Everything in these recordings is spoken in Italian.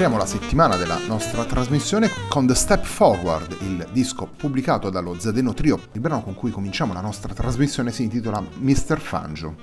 apriamo la settimana della nostra trasmissione con The Step Forward, il disco pubblicato dallo Zadeno Trio. Il brano con cui cominciamo la nostra trasmissione si intitola Mr. Fangio.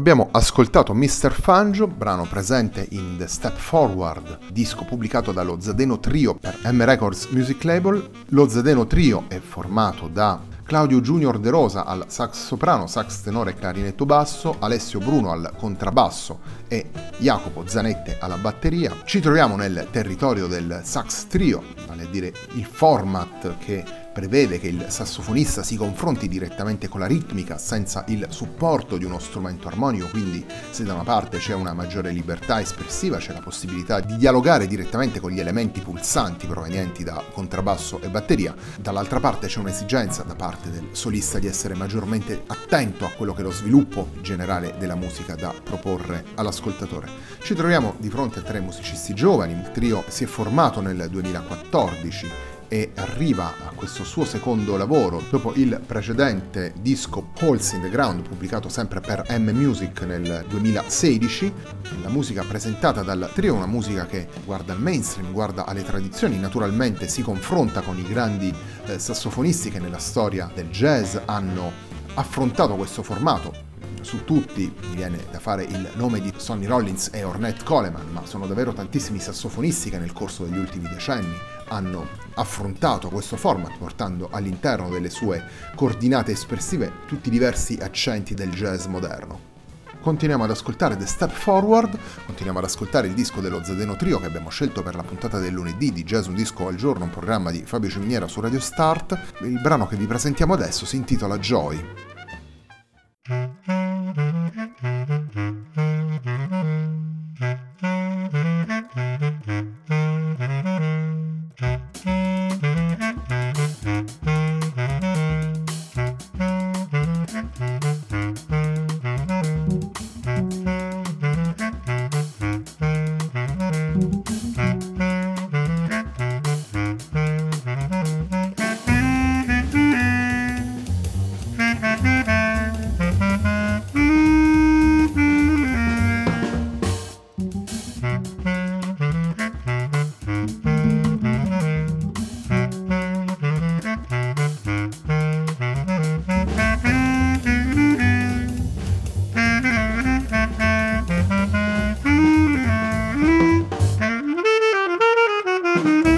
Abbiamo ascoltato Mr. Fangio, brano presente in The Step Forward, disco pubblicato dallo Zadeno Trio per M Records Music Label. Lo Zadeno Trio è formato da Claudio Junior De Rosa al sax soprano, sax tenore e clarinetto basso, Alessio Bruno al contrabbasso e Jacopo Zanette alla batteria. Ci troviamo nel territorio del sax trio, vale a dire il format che prevede che il sassofonista si confronti direttamente con la ritmica senza il supporto di uno strumento armonico, quindi se da una parte c'è una maggiore libertà espressiva, c'è la possibilità di dialogare direttamente con gli elementi pulsanti provenienti da contrabbasso e batteria, dall'altra parte c'è un'esigenza da parte del solista di essere maggiormente attento a quello che è lo sviluppo generale della musica da proporre all'ascoltatore. Ci troviamo di fronte a tre musicisti giovani, il trio si è formato nel 2014 e arriva a questo suo secondo lavoro dopo il precedente disco Holes in the Ground pubblicato sempre per M Music nel 2016. La musica presentata dal trio è una musica che guarda al mainstream, guarda alle tradizioni, naturalmente si confronta con i grandi eh, sassofonisti che nella storia del jazz hanno affrontato questo formato su tutti mi viene da fare il nome di Sonny Rollins e Ornette Coleman, ma sono davvero tantissimi sassofonisti che nel corso degli ultimi decenni hanno affrontato questo format portando all'interno delle sue coordinate espressive tutti i diversi accenti del jazz moderno. Continuiamo ad ascoltare The Step Forward, continuiamo ad ascoltare il disco dello Zadeno Trio che abbiamo scelto per la puntata del lunedì di Jazz Un Disco al Giorno, un programma di Fabio Ciminiera su Radio Start. Il brano che vi presentiamo adesso si intitola Joy. Mm-hmm.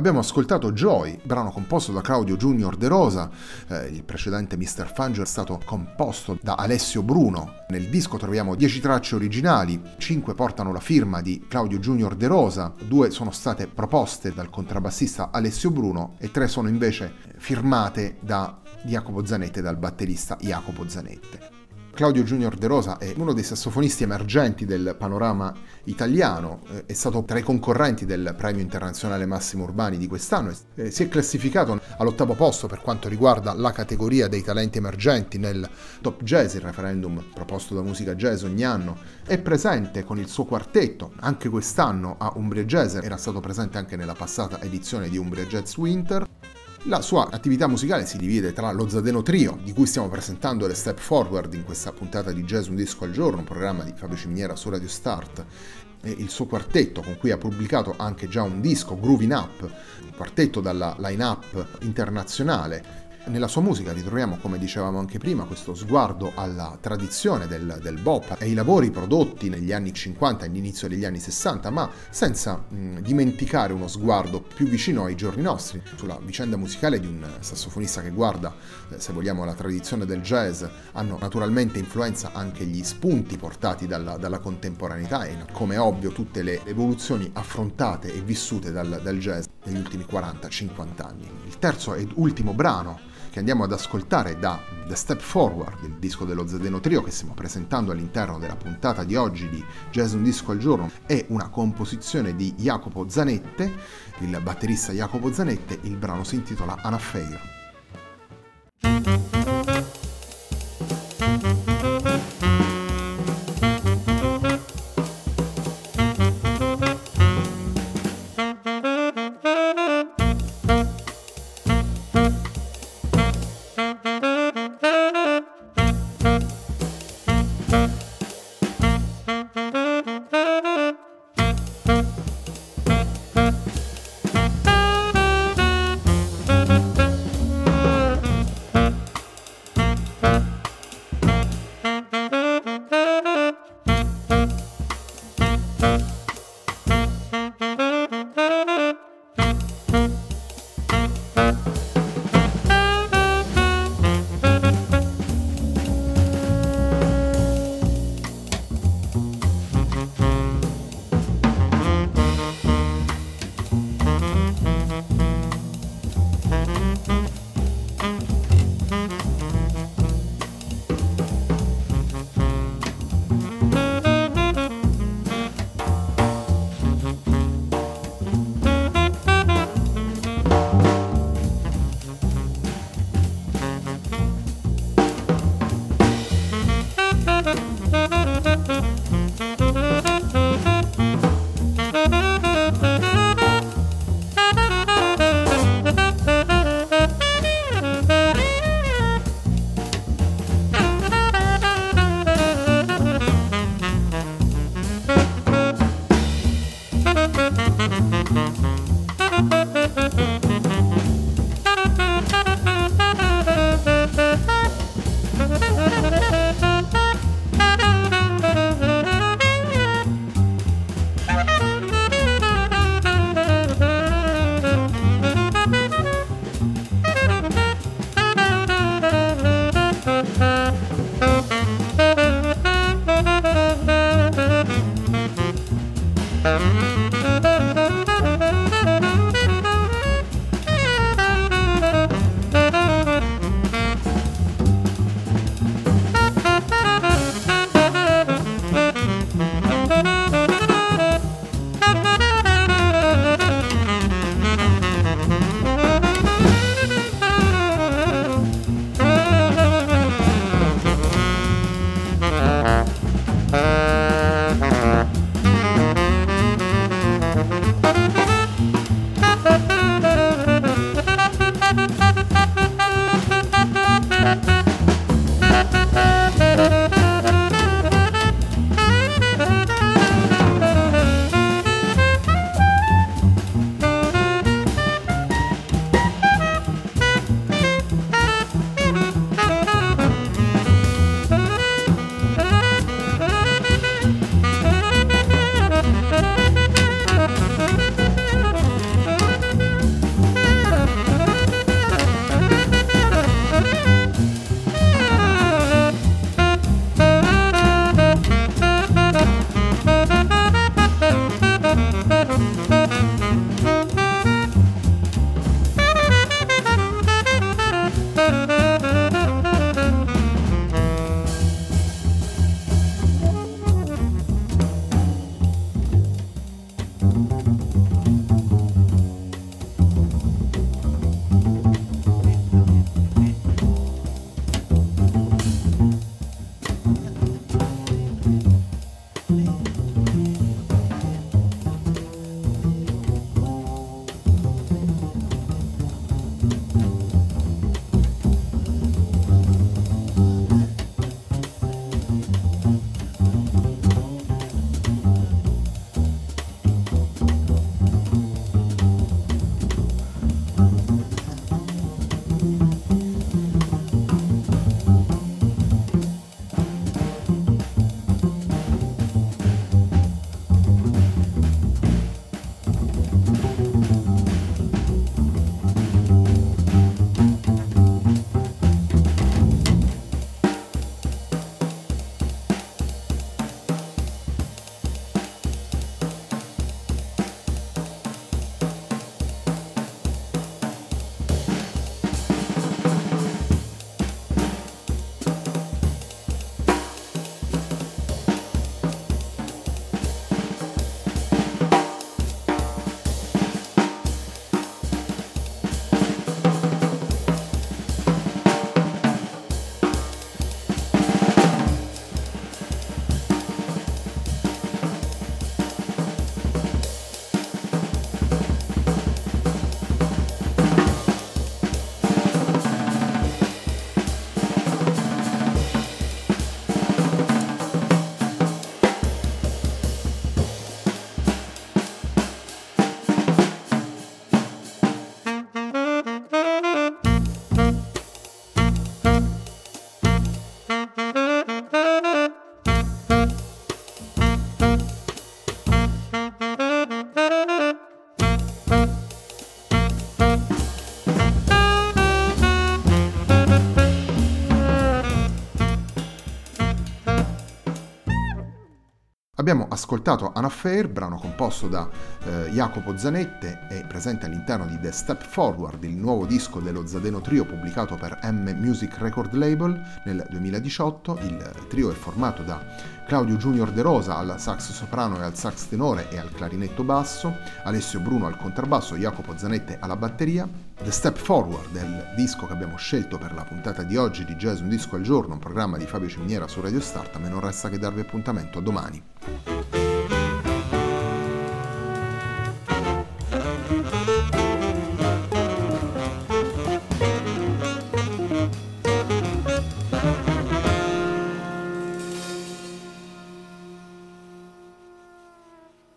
Abbiamo ascoltato Joy, brano composto da Claudio Junior De Rosa, eh, il precedente Mr. Fungio è stato composto da Alessio Bruno. Nel disco troviamo 10 tracce originali, 5 portano la firma di Claudio Junior De Rosa, 2 sono state proposte dal contrabbassista Alessio Bruno e 3 sono invece firmate da Jacopo Zanette e dal batterista Jacopo Zanette. Claudio Junior De Rosa è uno dei sassofonisti emergenti del panorama italiano, eh, è stato tra i concorrenti del premio internazionale Massimo Urbani di quest'anno, e si è classificato all'ottavo posto per quanto riguarda la categoria dei talenti emergenti nel Top Jazz, il referendum proposto da Musica Jazz ogni anno, è presente con il suo quartetto, anche quest'anno a Umbria Jazz, era stato presente anche nella passata edizione di Umbria Jazz Winter. La sua attività musicale si divide tra lo Zadeno Trio, di cui stiamo presentando le Step Forward in questa puntata di Jazz Un Disco al Giorno, un programma di Fabio Ciminiera su Radio Start, e il suo quartetto con cui ha pubblicato anche già un disco, Grooving Up, un quartetto dalla line-up internazionale nella sua musica ritroviamo, come dicevamo anche prima, questo sguardo alla tradizione del, del bop e ai lavori prodotti negli anni 50 e all'inizio degli anni 60, ma senza mh, dimenticare uno sguardo più vicino ai giorni nostri, sulla vicenda musicale di un sassofonista che guarda, eh, se vogliamo, la tradizione del jazz, hanno naturalmente influenza anche gli spunti portati dalla, dalla contemporaneità e come ovvio tutte le evoluzioni affrontate e vissute dal, dal jazz negli ultimi 40-50 anni. Il terzo ed ultimo brano che andiamo ad ascoltare da The Step Forward, il disco dello Zadeno Trio che stiamo presentando all'interno della puntata di oggi di Jazz Un Disco al Giorno, è una composizione di Jacopo Zanette, il batterista Jacopo Zanette, il brano si intitola An Affair. Ascoltato An Affair, brano composto da eh, Jacopo Zanette e presente all'interno di The Step Forward, il nuovo disco dello Zadeno Trio pubblicato per M Music Record Label nel 2018. Il trio è formato da Claudio Junior De Rosa al sax soprano e al sax tenore e al clarinetto basso, Alessio Bruno al contrabbasso, Jacopo Zanette alla batteria. The Step Forward è il disco che abbiamo scelto per la puntata di oggi di Jazz Un Disco al Giorno, un programma di Fabio Ciminiera su Radio Start, a me non resta che darvi appuntamento a domani.